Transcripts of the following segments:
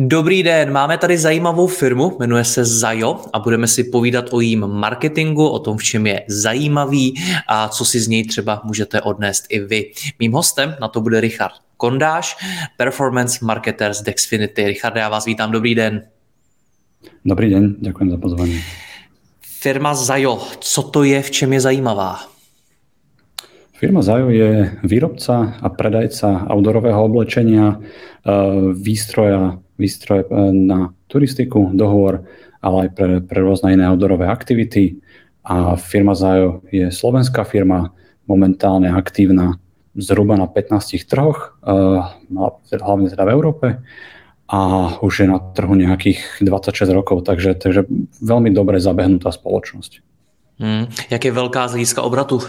Dobrý den, máme tady zajímavou firmu, jmenuje se Zajo a budeme si povídat o jím marketingu, o tom, v čem je zajímavý a co si z něj třeba můžete odnést i vy. Mým hostem na to bude Richard Kondáš, Performance Marketer z Dexfinity. Richard, já vás vítám, dobrý den. Dobrý den, děkuji za pozvání. Firma Zajo, co to je, v čem je zajímavá? Firma Zajo je výrobca a predajca outdoorového oblečenia, eh, výstroja, výstroje eh, na turistiku, dohovor, ale aj pre, pre rôzne iné outdoorové aktivity. A firma Zajo je slovenská firma, momentálne aktívna zhruba na 15 trhoch, eh, hlavne teda v Európe a už je na trhu nejakých 26 rokov, takže, takže veľmi dobre zabehnutá spoločnosť. Hmm. Jak je veľká z hľadiska obratu?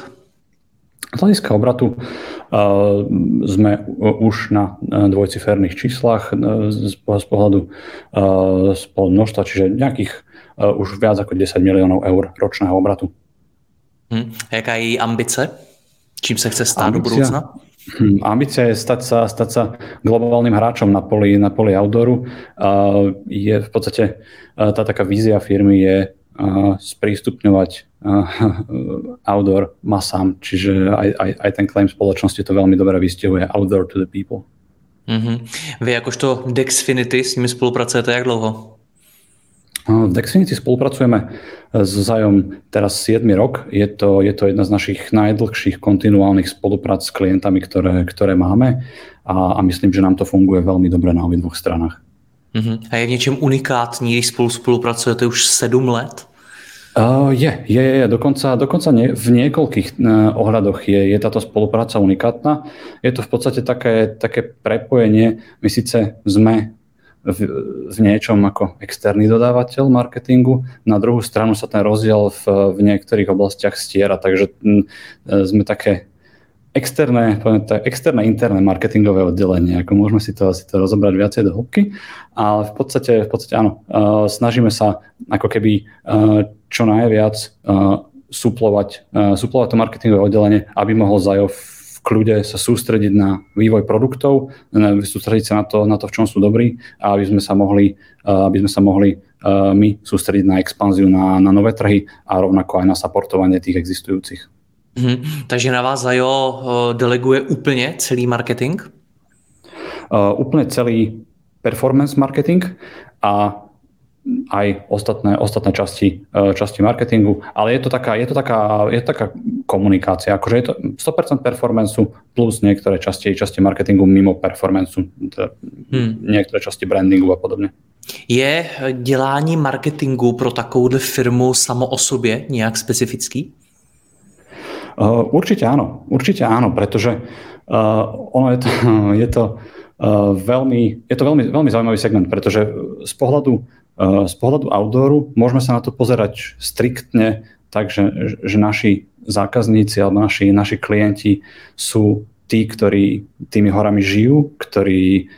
Z hľadiska obratu uh, sme už na dvojciferných číslach uh, z, z pohľadu z pohľadu množstva, čiže nejakých už viac ako 10 miliónov eur ročného obratu. Hmm. Jaká je její ambice? Čím sa chce stáť do budúcna? Hm, ambícia je stať sa, stať sa globálnym hráčom na poli, na poli outdooru. Je v podstate tá taká vízia firmy je sprístupňovať outdoor masám, čiže aj, aj, aj ten claim spoločnosti to veľmi dobre vystihuje outdoor to the people. Mm-hmm. Vy jakožto Dexfinity s nimi spolupracujete jak dlouho? V Dexfinity spolupracujeme s Zajom teraz 7 rok. Je to, je to jedna z našich najdlhších kontinuálnych spoluprác s klientami, ktoré, ktoré máme a, a myslím, že nám to funguje veľmi dobre na obidvoch stranách. Uh-huh. A je v něčem unikátní, když spolu spolupracujete už 7 let? Uh, je, je, je, dokonca, dokonca nie, v niekoľkých uh, ohľadoch je, je táto spolupráca unikátna. Je to v podstate také, také prepojenie. My síce sme v, v niečom ako externý dodávateľ marketingu, na druhú stranu sa ten rozdiel v, v niektorých oblastiach stiera, takže m, sme také externé, tak, externé interné marketingové oddelenie. Ako môžeme si to, si to rozobrať viacej do hĺbky, ale v podstate, v podstate áno, uh, snažíme sa ako keby uh, čo najviac uh, suplovať, uh, suplovať to marketingové oddelenie, aby mohol Zajo v kľude sa sústrediť na vývoj produktov, sústrediť sa na to, na to v čom sú dobrí a aby sme sa mohli, uh, aby sme sa mohli uh, my sústrediť na expanziu na, na nové trhy a rovnako aj na supportovanie tých existujúcich. Hmm, takže na vás Zajo deleguje úplne celý marketing? Uh, úplne celý performance marketing a aj ostatné, ostatné časti, e, časti marketingu, ale je to taká, je to taká, je to taká komunikácia, akože je to 100% performanceu plus niektoré časti, časti marketingu mimo performanceu, hmm. niektoré časti brandingu a podobne. Je dělání marketingu pro takovouhle firmu samo o sobě nějak specifický? Uh, určite áno, určite áno, pretože uh, ono je to, je to uh, veľmi, je to veľmi, veľmi zaujímavý segment, pretože z pohľadu Eh, z pohľadu outdooru môžeme sa na to pozerať striktne tak, že, naši zákazníci alebo naši, naši klienti sú tí, ktorí tými horami žijú, ktorí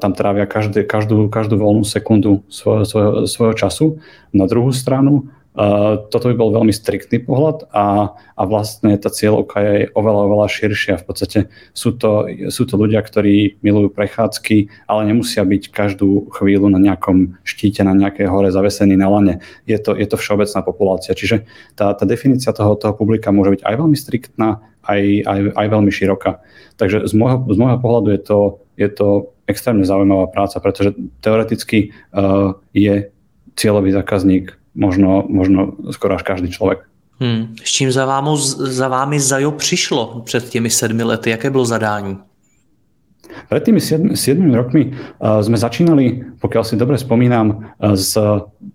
tam trávia každé, každú, každú voľnú sekundu svojho, svojho, svojho času. Na druhú stranu toto by bol veľmi striktný pohľad a, a vlastne tá cieľovka je oveľa, oveľa širšia. V podstate sú to, sú to ľudia, ktorí milujú prechádzky, ale nemusia byť každú chvíľu na nejakom štíte, na nejakej hore zavesení na lane. Je to, je to všeobecná populácia. Čiže tá, tá definícia toho, toho publika môže byť aj veľmi striktná, aj, aj, aj veľmi široká. Takže z môjho, z môjho pohľadu je to, je to extrémne zaujímavá práca, pretože teoreticky uh, je cieľový zákazník možno, možno skoro až každý člověk. Hmm. S čím za, vámu, za vámi Zajo přišlo před těmi sedmi lety? Jaké bylo zadání? Pred tými 7, 7 rokmi uh, sme začínali, pokiaľ si dobre spomínam, uh, s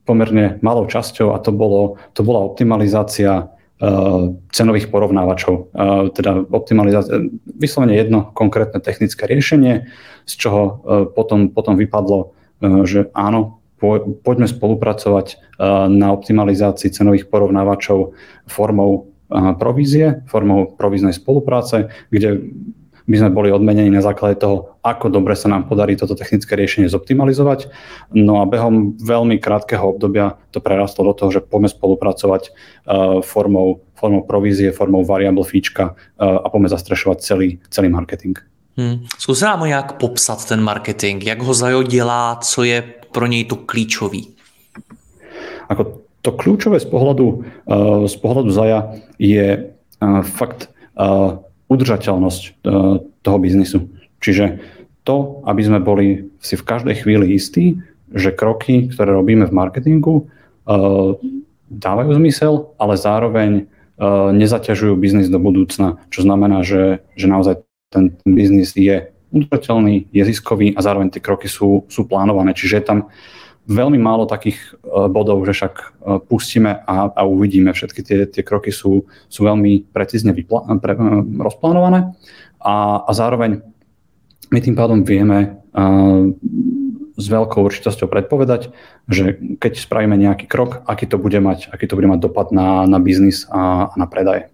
pomerne malou časťou a to, bolo, to bola optimalizácia cenových porovnávačov, teda optimalizácia, vyslovene jedno konkrétne technické riešenie, z čoho potom, potom vypadlo, že áno, poďme spolupracovať na optimalizácii cenových porovnávačov formou provízie, formou províznej spolupráce, kde by sme boli odmenení na základe toho, ako dobre sa nám podarí toto technické riešenie zoptimalizovať. No a behom veľmi krátkeho obdobia to prerastlo do toho, že poďme spolupracovať uh, formou, formou provízie, formou variable fíčka a poďme zastrešovať celý, celý marketing. Hmm. Zkus nám jak popsat ten marketing, jak ho Zajo co je pro něj to klíčový? Ako to kľúčové z pohľadu, uh, z pohľadu Zaja je uh, fakt uh, udržateľnosť toho biznisu. Čiže to, aby sme boli si v každej chvíli istí, že kroky, ktoré robíme v marketingu, dávajú zmysel, ale zároveň nezaťažujú biznis do budúcna, čo znamená, že, že naozaj ten biznis je udržateľný, je ziskový a zároveň tie kroky sú, sú plánované. Čiže je tam veľmi málo takých e, bodov, že však e, pustíme a, a uvidíme. Všetky tie, tie kroky sú, sú veľmi precízne vypla- pre, e, rozplánované a, a zároveň my tým pádom vieme s veľkou určitosťou predpovedať, že keď spravíme nejaký krok, aký to bude mať, aký to bude mať dopad na, na biznis a, a na predaje.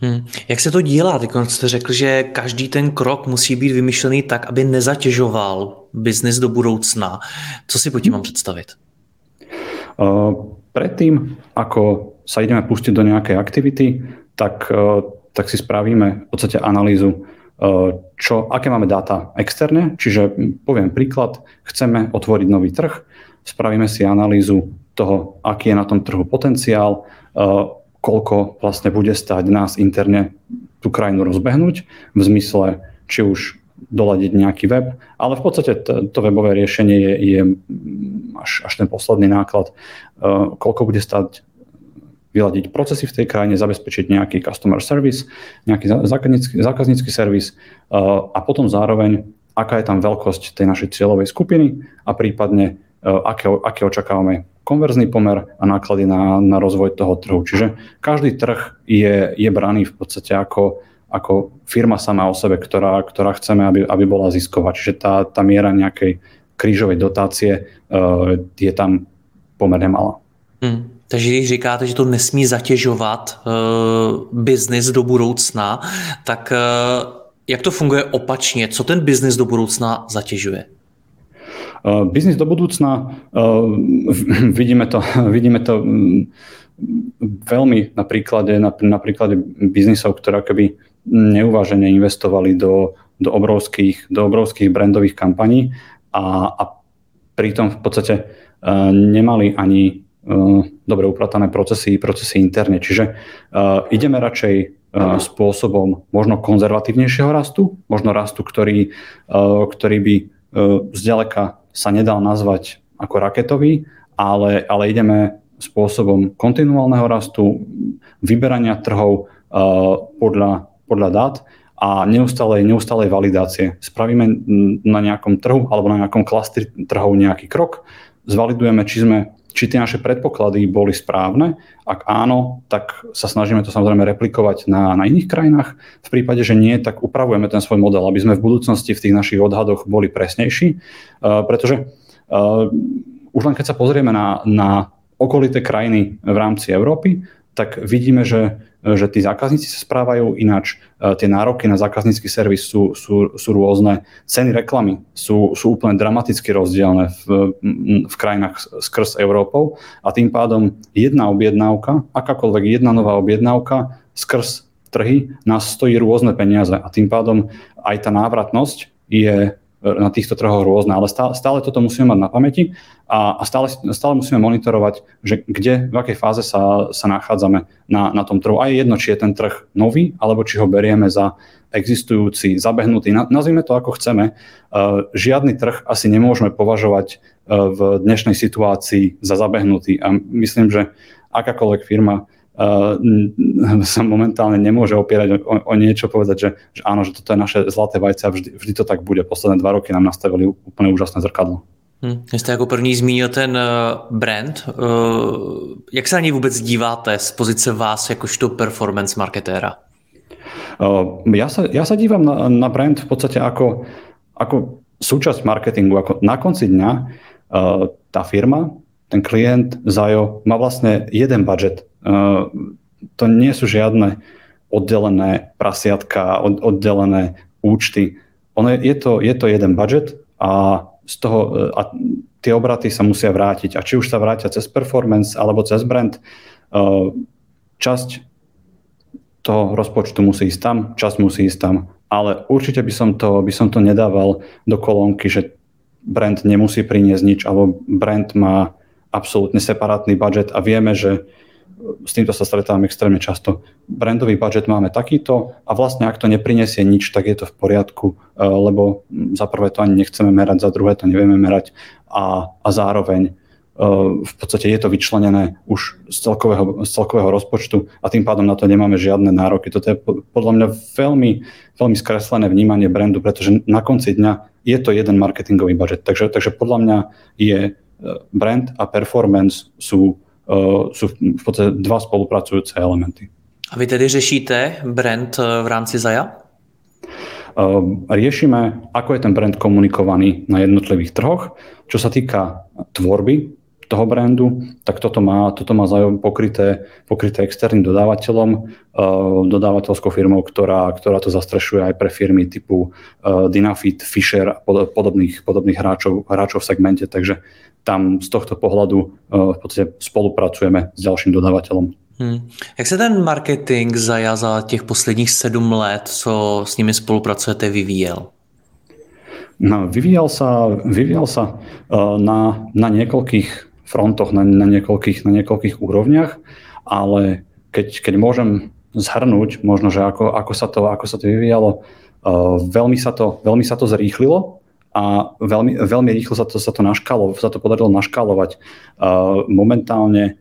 Hmm. Jak se to dělá? Teď jste řekl, že každý ten krok musí být vymyšlený tak, aby nezatěžoval biznis do budoucna. Co si po tím mám představit? Uh, predtým, ako sa ideme pustiť do nejakej aktivity, tak, uh, tak si spravíme v podstate analýzu, uh, čo, aké máme dáta externe, čiže poviem príklad, chceme otvoriť nový trh, spravíme si analýzu toho, aký je na tom trhu potenciál, koľko vlastne bude stať nás interne tú krajinu rozbehnúť v zmysle či už doladiť nejaký web, ale v podstate to, to webové riešenie je, je až, až ten posledný náklad, uh, koľko bude stať vyladiť procesy v tej krajine, zabezpečiť nejaký customer service, nejaký zákaznícky, zákaznícky servis uh, a potom zároveň, aká je tam veľkosť tej našej cieľovej skupiny a prípadne uh, aké, aké očakávame konverzný pomer a náklady na, na rozvoj toho trhu. Čiže každý trh je, je braný v podstate ako, ako firma sama o sebe, ktorá, ktorá chceme, aby, aby bola zisková. Čiže tá, tá miera nejakej krížovej dotácie uh, je tam pomerne malá. Hmm. Takže když říkáte, že to nesmí zatěžovat uh, biznis do budoucna, tak uh, jak to funguje opačně? Co ten biznis do budoucna zatěžuje? Eh, biznis do budúcna, eh, vidíme to, vidíme to mm, veľmi na príklade, na, na príklade biznisov, ktoré keby neuvážene investovali do, do, obrovských, do obrovských brandových kampaní a, a pritom v podstate uh, nemali ani dobre upratané procesy, procesy interne. Čiže uh, ideme radšej uh, spôsobom možno konzervatívnejšieho rastu, možno rastu, ktorý, uh, ktorý by uh, zďaleka sa nedal nazvať ako raketový, ale, ale ideme spôsobom kontinuálneho rastu, vyberania trhov uh, podľa, podľa dát a neustálej, neustálej validácie. Spravíme na nejakom trhu alebo na nejakom klastri trhov nejaký krok, zvalidujeme, či sme či tie naše predpoklady boli správne. Ak áno, tak sa snažíme to samozrejme replikovať na, na iných krajinách. V prípade, že nie, tak upravujeme ten svoj model, aby sme v budúcnosti v tých našich odhadoch boli presnejší. Uh, pretože uh, už len keď sa pozrieme na, na okolité krajiny v rámci Európy, tak vidíme, že že tí zákazníci sa správajú ináč, e, tie nároky na zákaznícky servis sú, sú, sú rôzne, ceny reklamy sú, sú úplne dramaticky rozdielne v, v krajinách skrz Európou a tým pádom jedna objednávka, akákoľvek jedna nová objednávka skrz trhy nás stojí rôzne peniaze a tým pádom aj tá návratnosť je na týchto trhoch rôzne, ale stále, stále toto musíme mať na pamäti a, a stále, stále musíme monitorovať, že kde, v akej fáze sa, sa nachádzame na, na tom trhu. A je jedno, či je ten trh nový, alebo či ho berieme za existujúci, zabehnutý. Nazvime to ako chceme. Uh, žiadny trh asi nemôžeme považovať uh, v dnešnej situácii za zabehnutý. A myslím, že akákoľvek firma sa momentálne nemôže opierať o, o niečo, povedať, že, že áno, že toto je naše zlaté vajce a vždy, vždy to tak bude. Posledné dva roky nám nastavili úplne úžasné zrkadlo. Hmm. Jste jako první zmínil ten brand. Jak se na něj vůbec díváte z pozice vás jakožto performance marketéra? Ja sa, ja sa dívam na, na brand v podstate ako, ako súčasť marketingu. Ako na konci dňa tá firma, ten klient, Zajo, má vlastne jeden budget. To nie sú žiadne oddelené prasiatka, oddelené účty. Ono je, to, je to jeden budget a z toho a tie obraty sa musia vrátiť. A či už sa vrátia cez performance alebo cez brand, časť toho rozpočtu musí ísť tam, časť musí ísť tam. Ale určite by som to, by som to nedával do kolónky, že brand nemusí priniesť nič, alebo brand má absolútne separátny budget a vieme, že s týmto sa stretávam extrémne často. Brandový budget máme takýto a vlastne ak to neprinesie nič, tak je to v poriadku, eh, lebo za prvé to ani nechceme merať, za druhé to nevieme merať a, a zároveň eh, v podstate je to vyčlenené už z celkového, z celkového rozpočtu a tým pádom na to nemáme žiadne nároky. Toto je podľa mňa veľmi, veľmi skreslené vnímanie brandu, pretože na konci dňa je to jeden marketingový budget. Takže, takže podľa mňa je brand a performance sú sú v podstate dva spolupracujúce elementy. A vy tedy řešíte brand v rámci Zaja? Riešime, ako je ten brand komunikovaný na jednotlivých trhoch. Čo sa týka tvorby toho brandu, tak toto má, toto má pokryté, pokryté externým dodávateľom, dodávateľskou firmou, ktorá, ktorá to zastrešuje aj pre firmy typu Dynafit, Fisher a podobných, podobných hráčov, hráčov v segmente. Takže tam z tohto pohľadu uh, v podstate spolupracujeme s ďalším dodávateľom. Hmm. Jak se ten marketing za, za těch posledních sedm let, co s nimi spolupracujete, vyvíjel? No, vyvíjal sa, vyvíjal sa uh, na, na niekoľkých frontoch, na, na, niekoľkých, na niekoľkých úrovniach, ale keď, keď môžem zhrnúť možno, že ako, ako, sa, to, ako sa to vyvíjalo, uh, veľmi, sa to, veľmi sa to zrýchlilo a veľmi, veľmi rýchlo sa to, sa to, naškalo, sa to podarilo naškalovať. Momentálne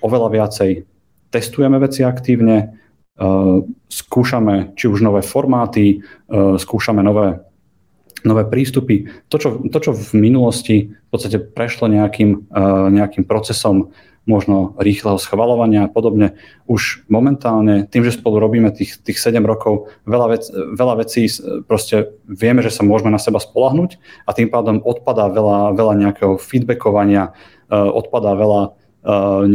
oveľa viacej testujeme veci aktívne, skúšame či už nové formáty, skúšame nové, nové prístupy. To čo, to, čo v minulosti v podstate prešlo nejakým, nejakým procesom možno rýchleho schvalovania a podobne. Už momentálne, tým, že spolu robíme tých, tých 7 rokov, veľa, vec, veľa vecí proste vieme, že sa môžeme na seba spolahnuť a tým pádom odpadá veľa, veľa nejakého feedbackovania, e, odpadá veľa e,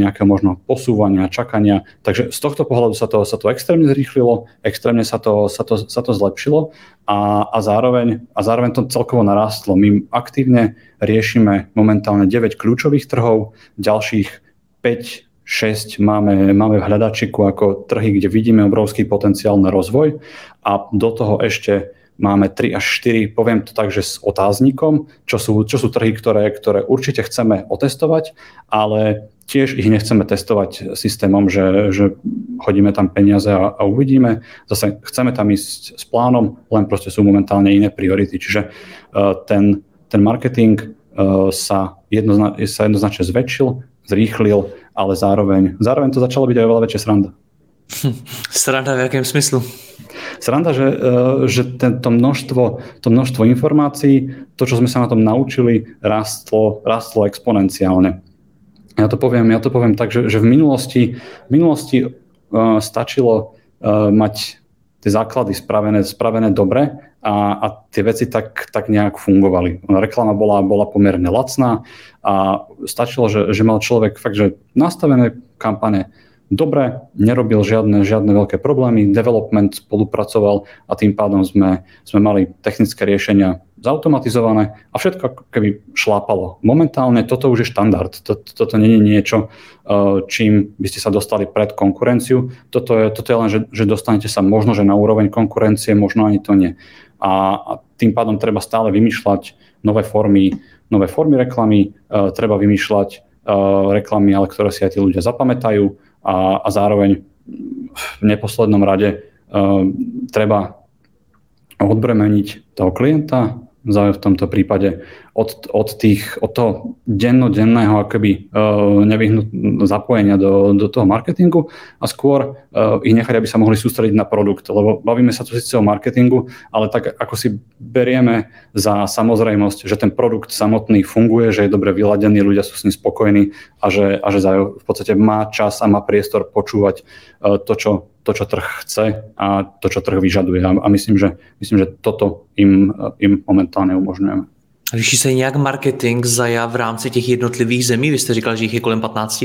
nejakého možno posúvania, čakania. Takže z tohto pohľadu sa to, sa to extrémne zrýchlilo, extrémne sa to, sa to, sa to zlepšilo a, a, zároveň, a zároveň to celkovo narastlo. My aktívne riešime momentálne 9 kľúčových trhov, ďalších 5, 6 máme, máme v hľadačiku ako trhy, kde vidíme obrovský potenciál na rozvoj a do toho ešte máme 3 až 4, poviem to tak, že s otáznikom, čo sú, čo sú trhy, ktoré, ktoré určite chceme otestovať, ale tiež ich nechceme testovať systémom, že, že hodíme tam peniaze a, a uvidíme. Zase chceme tam ísť s plánom, len proste sú momentálne iné priority. Čiže uh, ten, ten marketing uh, sa, jednozna, sa jednoznačne zväčšil, zrýchlil, ale zároveň, zároveň to začalo byť aj oveľa väčšia sranda. Sranda v jakém smyslu? Sranda, že, e, že tento množstvo, to množstvo informácií, to, čo sme sa na tom naučili, rastlo, rastlo exponenciálne. Ja to poviem, ja to poviem tak, že, že v minulosti, v minulosti uh, stačilo uh, mať tie základy spravené, spravené dobre a, a tie veci tak, tak nejak fungovali. Reklama bola, bola pomerne lacná a stačilo, že, že mal človek fakt, že nastavené kampane dobre, nerobil žiadne, žiadne veľké problémy, development spolupracoval a tým pádom sme, sme mali technické riešenia zautomatizované a všetko keby šlápalo. Momentálne toto už je štandard. Toto, toto nie je niečo, uh, čím by ste sa dostali pred konkurenciu. Toto je, toto je len, že, že dostanete sa možno, že na úroveň konkurencie, možno ani to nie. A, a tým pádom treba stále vymýšľať nové formy, nové formy reklamy, uh, treba vymýšľať uh, reklamy, ale ktoré si aj tí ľudia zapamätajú a, a zároveň v neposlednom rade treba odbremeniť toho klienta, v tomto prípade od, od, tých, od toho dennodenného akoby uh, zapojenia do, do toho marketingu a skôr uh, ich nechať, aby sa mohli sústrediť na produkt, lebo bavíme sa tu síce o marketingu, ale tak ako si berieme za samozrejmosť, že ten produkt samotný funguje, že je dobre vyladený, ľudia sú s ním spokojní a že, a že v podstate má čas a má priestor počúvať uh, to, čo to, čo trh chce a to, čo trh vyžaduje. A, myslím, že, myslím, že toto im, im momentálne umožňujeme. Liší se nějak marketing za v rámci těch jednotlivých zemí? Vy jste říkal, že jich je kolem 15?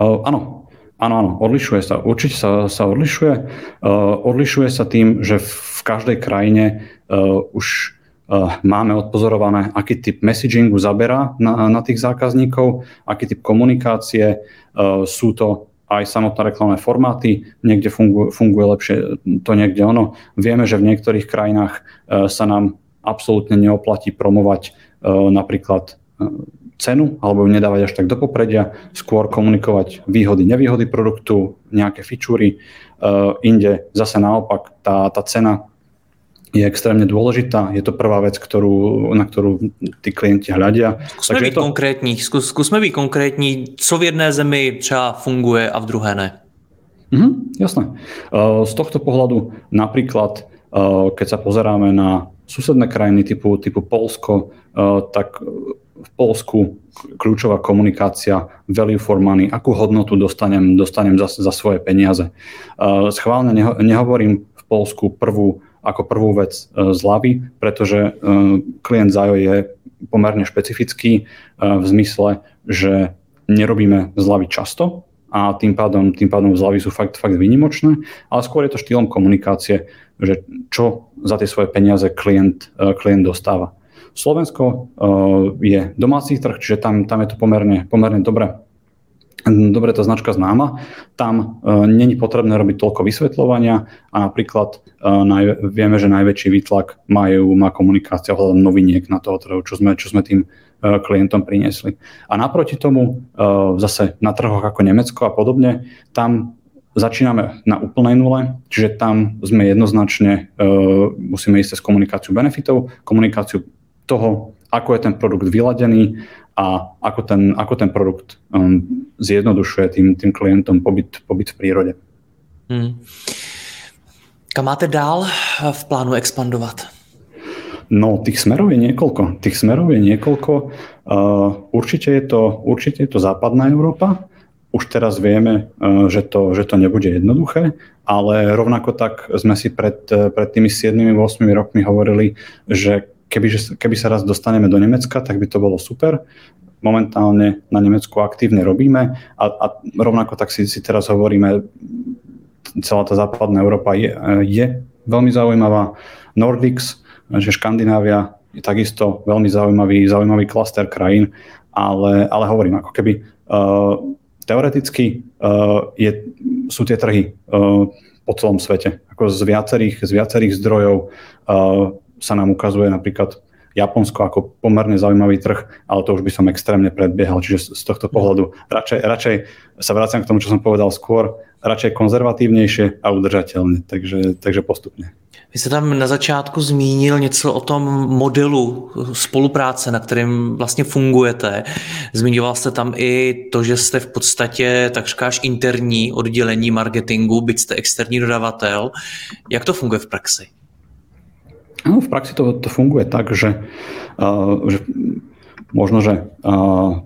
Uh, áno, Áno, áno, odlišuje sa. Určite sa, sa odlišuje. Uh, odlišuje sa tým, že v každej krajine uh, už uh, máme odpozorované, aký typ messagingu zaberá na, na tých zákazníkov, aký typ komunikácie. Uh, sú to aj samotné reklamné formáty, niekde funguje, funguje lepšie to niekde ono. Vieme, že v niektorých krajinách e, sa nám absolútne neoplatí promovať e, napríklad e, cenu alebo ju nedávať až tak do popredia, skôr komunikovať výhody, nevýhody produktu, nejaké fičúry. Inde zase naopak tá, tá cena je extrémne dôležitá. Je to prvá vec, ktorú, na ktorú tí klienti hľadia. Skúsme byť to... konkrétní. Skús, skúsme byť konkrétní, co v jedné zemi třeba funguje a v druhé ne. Mhm, jasné. Z tohto pohľadu napríklad, keď sa pozeráme na susedné krajiny typu, typu Polsko, tak v Polsku kľúčová komunikácia, value for money, akú hodnotu dostanem, dostanem za, za svoje peniaze. Schválne neho, nehovorím v Polsku prvú ako prvú vec e, zľavy, pretože e, klient Zajo je pomerne špecifický e, v zmysle, že nerobíme zľavy často a tým pádom, tým pádom zľavy sú fakt, fakt výnimočné, ale skôr je to štýlom komunikácie, že čo za tie svoje peniaze klient, klient dostáva. Slovensko je domáci trh, čiže tam, tam je to pomerne, pomerne dobre dobre tá značka známa, tam uh, není potrebné robiť toľko vysvetľovania a napríklad uh, naj, vieme, že najväčší výtlak majú, má komunikácia ohľadom noviniek na toho trhu, čo sme, čo sme tým uh, klientom priniesli. A naproti tomu uh, zase na trhoch ako Nemecko a podobne, tam začíname na úplnej nule, čiže tam sme jednoznačne, uh, musíme ísť cez komunikáciu benefitov, komunikáciu toho, ako je ten produkt vyladený, a ako ten, ako ten produkt um, zjednodušuje tým, tým klientom pobyt, pobyt v prírode. Hmm. Kam máte dál v plánu expandovat? No, tých smerov je niekoľko. Tých smerov je niekoľko. Uh, určite, je to, určite je to západná Európa. Už teraz vieme, uh, že, to, že to nebude jednoduché, ale rovnako tak sme si pred, pred tými 7-8 rokmi hovorili, že keby, keby sa raz dostaneme do Nemecka, tak by to bolo super. Momentálne na Nemecku aktívne robíme a, a rovnako tak si, si teraz hovoríme, celá tá západná Európa je, je veľmi zaujímavá. Nordics, že Škandinávia je takisto veľmi zaujímavý, zaujímavý klaster krajín, ale, ale hovorím, ako keby uh, teoreticky uh, je, sú tie trhy uh, po celom svete. Ako z viacerých, z viacerých zdrojov uh, sa nám ukazuje napríklad Japonsko ako pomerne zaujímavý trh, ale to už by som extrémne predbiehal, čiže z tohto pohľadu radšej, radšej sa vraciam k tomu, čo som povedal skôr, radšej konzervatívnejšie a udržateľne, takže, takže postupne. Vy jste tam na začátku zmínil něco o tom modelu spolupráce, na kterém vlastně fungujete. Zmiňoval jste tam i to, že jste v podstatě takřka až interní oddělení marketingu, byť jste externí dodavatel. Jak to funguje v praxi? No, v praxi to, to funguje tak, že, uh, že možno, že uh,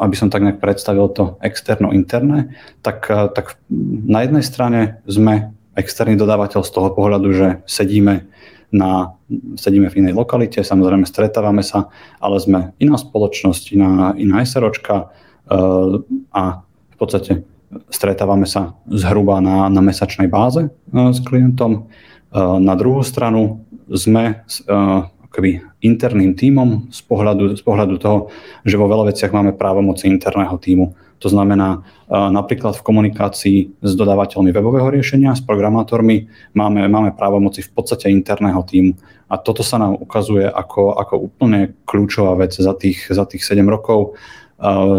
aby som tak nejak predstavil to externo-interné, tak, uh, tak na jednej strane sme externý dodávateľ z toho pohľadu, že sedíme, na, sedíme v inej lokalite, samozrejme stretávame sa, ale sme iná spoločnosť, iná, iná SROčka uh, a v podstate stretávame sa zhruba na, na mesačnej báze uh, s klientom. Uh, na druhú stranu sme uh, akoby interným tímom z pohľadu, z pohľadu toho, že vo veľa veciach máme právomoci interného tímu. To znamená, uh, napríklad v komunikácii s dodávateľmi webového riešenia, s programátormi máme, máme právomoci v podstate interného tímu. A toto sa nám ukazuje ako, ako úplne kľúčová vec za tých, za tých 7 rokov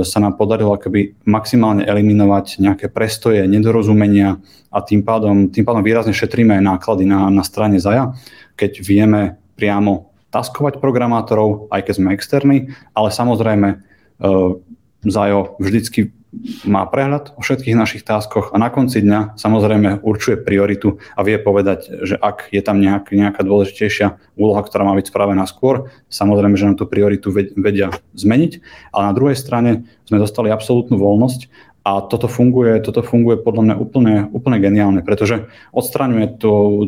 sa nám podarilo akoby maximálne eliminovať nejaké prestoje, nedorozumenia a tým pádom, tým pádom výrazne šetríme aj náklady na, na strane ZAJA. Keď vieme priamo taskovať programátorov, aj keď sme externí, ale samozrejme Zajo vždycky má prehľad o všetkých našich táskoch a na konci dňa samozrejme určuje prioritu a vie povedať, že ak je tam nejak, nejaká dôležitejšia úloha, ktorá má byť spravená skôr, samozrejme, že nám tú prioritu vedia zmeniť, ale na druhej strane sme dostali absolútnu voľnosť a toto funguje, toto funguje podľa mňa úplne, úplne geniálne, pretože odstraňuje tú,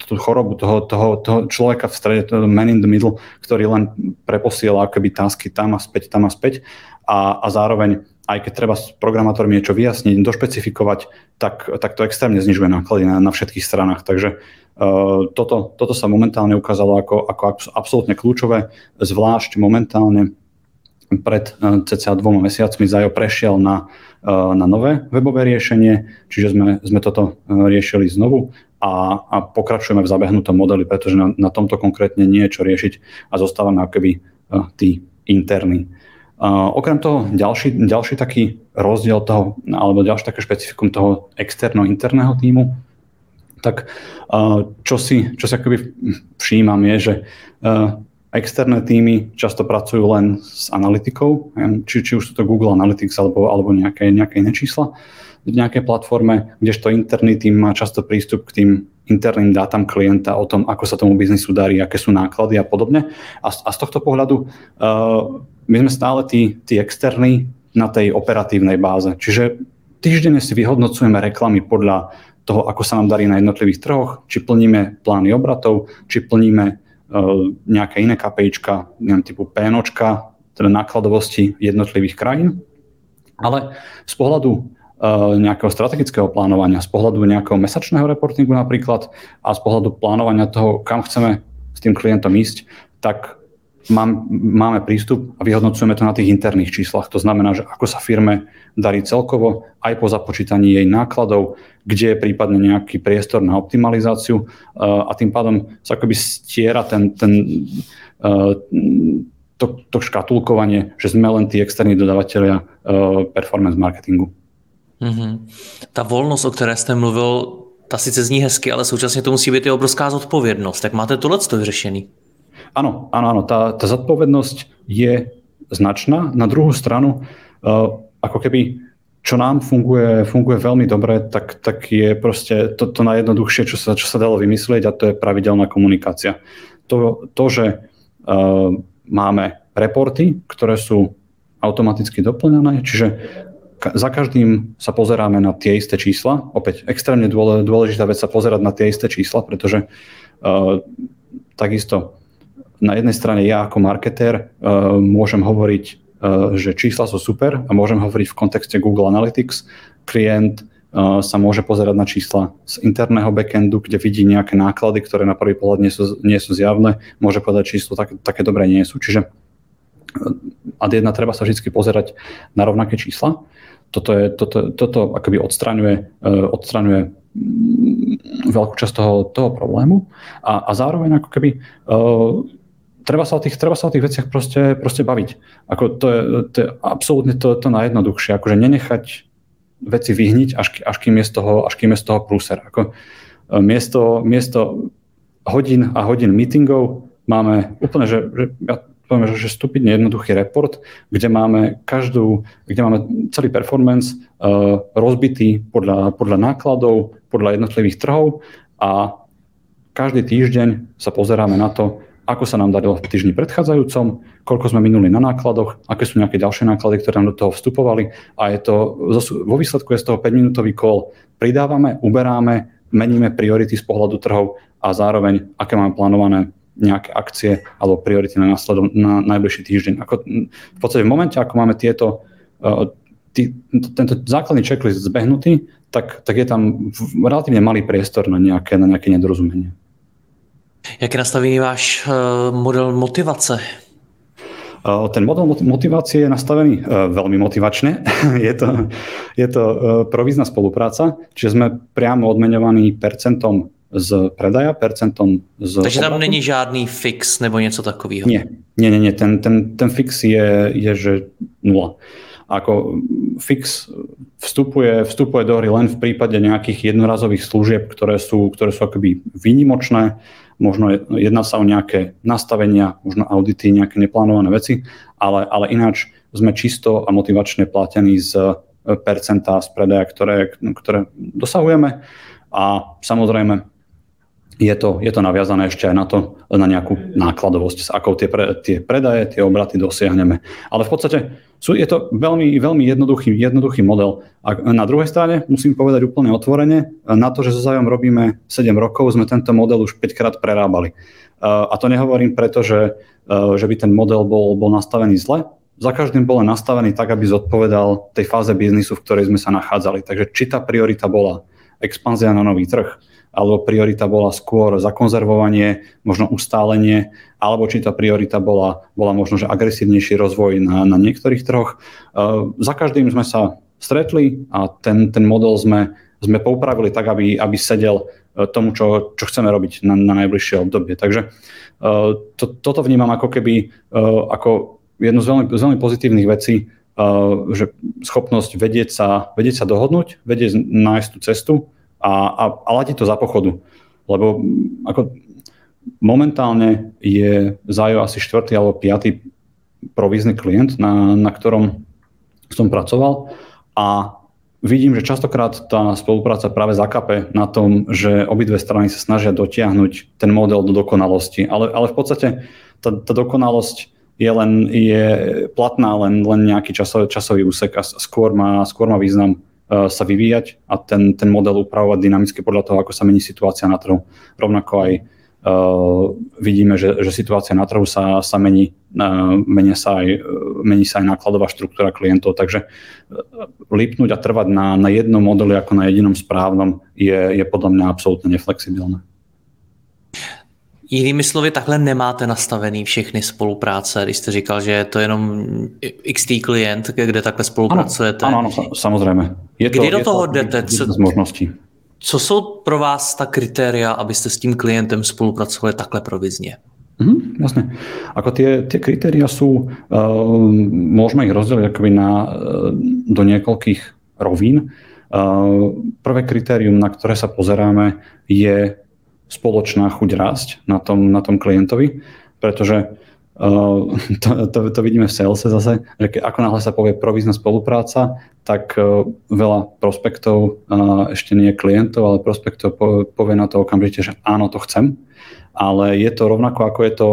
tú chorobu toho, toho, toho človeka v strede, man in the middle, ktorý len preposiela akoby tásky tam a späť, tam a späť a, a zároveň aj keď treba s programátorom niečo vyjasniť, došpecifikovať, tak, tak to extrémne znižuje náklady na, na všetkých stranách. Takže uh, toto, toto sa momentálne ukázalo ako, ako absolútne kľúčové, zvlášť momentálne pred uh, cca dvoma mesiacmi Zajo prešiel na, uh, na nové webové riešenie, čiže sme, sme toto uh, riešili znovu a, a pokračujeme v zabehnutom modeli, pretože na, na tomto konkrétne nie je čo riešiť a zostávame akoby tí interní. Okrem toho, ďalší, ďalší taký rozdiel toho, alebo ďalší také špecifikum toho externo-interného týmu, tak čo, si, čo si akoby všímam je, že externé týmy často pracujú len s analytikou, či, či už sú to Google Analytics alebo, alebo nejaké, nejaké iné čísla v nejakej platforme, kdežto interný tým má často prístup k tým interným dátam klienta o tom, ako sa tomu biznisu darí, aké sú náklady a podobne. A, a z tohto pohľadu uh, my sme stále tí, tí externí na tej operatívnej báze. Čiže týždenne si vyhodnocujeme reklamy podľa toho, ako sa nám darí na jednotlivých trhoch, či plníme plány obratov, či plníme uh, nejaké iné KPIčka, neviem, typu PNOčka, teda nákladovosti jednotlivých krajín. Ale z pohľadu nejakého strategického plánovania, z pohľadu nejakého mesačného reportingu napríklad a z pohľadu plánovania toho, kam chceme s tým klientom ísť, tak mám, máme prístup a vyhodnocujeme to na tých interných číslach. To znamená, že ako sa firme darí celkovo, aj po započítaní jej nákladov, kde je prípadne nejaký priestor na optimalizáciu uh, a tým pádom sa akoby stiera ten, ten uh, to, to škatulkovanie, že sme len tí externí dodavatelia uh, performance marketingu. Mm-hmm. Ta volnost, o které jste mluvil, ta sice zní hezky, ale současně to musí být i obrovská zodpovědnost. Tak máte tohle vyřešený? Áno, áno, áno. Tá, tá zodpovednosť je značná. Na druhú stranu, uh, ako keby čo nám funguje, funguje veľmi dobre, tak, tak je proste to, to najjednoduchšie, čo sa, čo sa dalo vymyslieť a to je pravidelná komunikácia. To, to že uh, máme reporty, ktoré sú automaticky doplňané, čiže za každým sa pozeráme na tie isté čísla. Opäť extrémne dôležitá vec sa pozerať na tie isté čísla, pretože uh, takisto na jednej strane ja ako marketér uh, môžem hovoriť, uh, že čísla sú super a môžem hovoriť v kontexte Google Analytics. Klient uh, sa môže pozerať na čísla z interného backendu, kde vidí nejaké náklady, ktoré na prvý pohľad nie sú, nie sú zjavné. Môže povedať, číslo tak, také dobré nie sú. Čiže ad jedna treba sa vždy pozerať na rovnaké čísla. Toto, je, toto, toto akoby odstraňuje, odstraňuje mm, veľkú časť toho, toho problému a, a zároveň ako keby uh, treba sa o tých, treba sa o tých veciach proste, proste baviť. Ako to, je, to je absolútne to, to najjednoduchšie. Akože nenechať veci vyhniť, až, až, kým je z toho, až kým je z toho prúser. Ako, e, miesto, miesto hodín a hodín meetingov máme úplne, že, že ja poviem, že, že stupidne jednoduchý report, kde máme každú, kde máme celý performance uh, rozbitý podľa, podľa nákladov, podľa jednotlivých trhov a každý týždeň sa pozeráme na to, ako sa nám darilo v týždni predchádzajúcom, koľko sme minuli na nákladoch, aké sú nejaké ďalšie náklady, ktoré nám do toho vstupovali a je to, vo výsledku je z toho 5-minútový kol. Pridávame, uberáme, meníme priority z pohľadu trhov a zároveň, aké máme plánované nejaké akcie alebo priority na, následom, na najbližší týždeň. Ako, v podstate v momente, ako máme tieto, uh, tý, tento základný checklist zbehnutý, tak, tak je tam relatívne malý priestor na nejaké, na nejaké nedorozumenie. Jak je nastavený váš eh, model motivace? Eh, ten model motivácie je nastavený eh, veľmi motivačne. je to, je to provízna spolupráca, čiže sme priamo odmenovaní percentom z predaja, percentom z Takže tam není žádný fix nebo něco takového? Nie, nie, nie, nie. Ten, ten, ten fix je, je že nula. ako fix vstupuje, vstupuje do hry len v prípade nejakých jednorazových služieb, ktoré sú, ktoré sú akoby výnimočné, možno jedná sa o nejaké nastavenia, možno audity, nejaké neplánované veci, ale, ale ináč sme čisto a motivačne platení z percentá z predaja, ktoré, ktoré dosahujeme a samozrejme je to, je to naviazané ešte aj na to, na nejakú nákladovosť, s akou tie, pre, tie predaje, tie obraty dosiahneme. Ale v podstate sú, je to veľmi, veľmi jednoduchý, jednoduchý model. A na druhej strane musím povedať úplne otvorene, na to, že so zájom robíme 7 rokov, sme tento model už 5 krát prerábali. A to nehovorím preto, že, že by ten model bol, bol nastavený zle, za každým bol nastavený tak, aby zodpovedal tej fáze biznisu, v ktorej sme sa nachádzali. Takže či tá priorita bola expanzia na nový trh, alebo priorita bola skôr zakonzervovanie, možno ustálenie, alebo či tá priorita bola, bola možno že agresívnejší rozvoj na, na niektorých trhoch. Uh, za každým sme sa stretli a ten, ten model sme, sme poupravili tak, aby, aby sedel e, tomu, čo, čo chceme robiť na, na najbližšie obdobie. Takže uh, to, toto vnímam ako keby uh, ako jednu z veľmi, z veľmi pozitívnych vecí, že schopnosť vedieť sa, vedieť sa dohodnúť, vedieť nájsť tú cestu a, a, a ladiť to za pochodu. Lebo ako momentálne je Zajo asi štvrtý alebo piatý provízny klient, na, na ktorom som pracoval a vidím, že častokrát tá spolupráca práve zakape na tom, že obidve strany sa snažia dotiahnuť ten model do dokonalosti. Ale, ale v podstate tá, tá dokonalosť je len je platná len, len nejaký časový, časový úsek a skôr má, skôr má význam sa vyvíjať a ten, ten model upravovať dynamicky podľa toho, ako sa mení situácia na trhu. Rovnako aj uh, vidíme, že, že situácia na trhu sa, sa mení, uh, mení, sa aj, mení sa aj nákladová štruktúra klientov, takže lipnúť a trvať na, na jednom modeli ako na jedinom správnom je, je podľa mňa absolútne neflexibilné. Jinými slovy, takhle nemáte nastavený všechny spolupráce, když jste říkal, že je to jenom XT klient, kde takhle spolupracujete. Ano, ano, ano samozřejmě. Je to, Kdy do je toho to jdete? Co, z možností. Co jsou pro vás ta kritéria, abyste s tím klientem spolupracovali takhle provizně? Mm, jasne. Ako tie, tie kritéria sú, uh, môžeme ich rozdeliť akoby na, uh, do niekoľkých rovín. Uh, prvé kritérium, na ktoré sa pozeráme, je spoločná chuť rásť na tom, na tom klientovi, pretože uh, to, to, to vidíme v salese zase, že ke, ako náhle sa povie provízna spolupráca, tak uh, veľa prospektov, uh, ešte nie klientov, ale prospektov po, povie na to okamžite, že áno, to chcem, ale je to rovnako ako je to,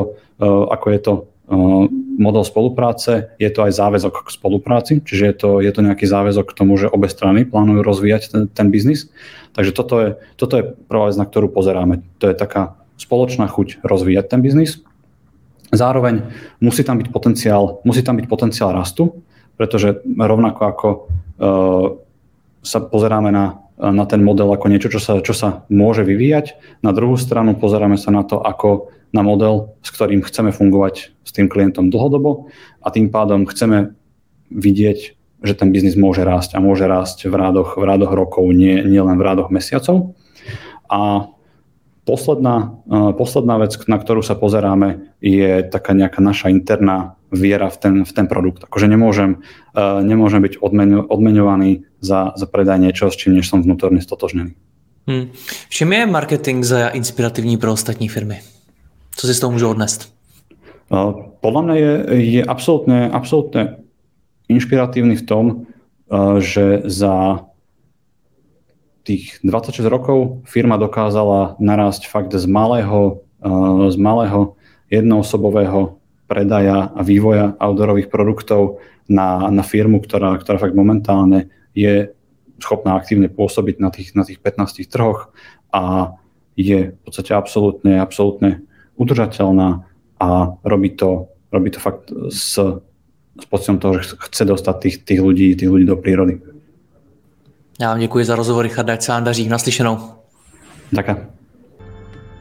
ako je to model spolupráce, je to aj záväzok k spolupráci, čiže je to, je to nejaký záväzok k tomu, že obe strany plánujú rozvíjať ten, ten biznis. Takže toto je, toto je prvá vec, na ktorú pozeráme. To je taká spoločná chuť rozvíjať ten biznis. Zároveň musí tam byť potenciál, musí tam byť potenciál rastu, pretože rovnako ako uh, sa pozeráme na, na ten model ako niečo, čo sa, čo sa môže vyvíjať, na druhú stranu pozeráme sa na to ako na model, s ktorým chceme fungovať s tým klientom dlhodobo a tým pádom chceme vidieť, že ten biznis môže rásť a môže rásť v rádoch, v rádoch rokov, nie, nie len v rádoch mesiacov. A posledná, posledná vec, na ktorú sa pozeráme, je taká nejaká naša interná viera v ten, v ten produkt. Akože nemôžem, nemôžem byť odmeňovaný za, za predaj niečo, s čím než som vnútorne stotožnený. Hmm. V čem je marketing za inspirativní pro ostatní firmy? Co si z toho môžu odnést? Podľa mňa je, je absolútne, absolútne inšpiratívny v tom, že za tých 26 rokov firma dokázala narásť fakt z malého, z malého jednoosobového predaja a vývoja outdoorových produktov na, na firmu, ktorá, ktorá fakt momentálne je schopná aktívne pôsobiť na tých, na tých 15 trhoch a je v podstate absolútne, absolútne udržateľná a robí to, robí to fakt s, s pocitom toho, že chce dostať tých, tých, ľudí, tých ľudí do prírody. Já vám děkuji za rozhovor, Richard, ať se vám daří. Naslyšenou. Ďakujem.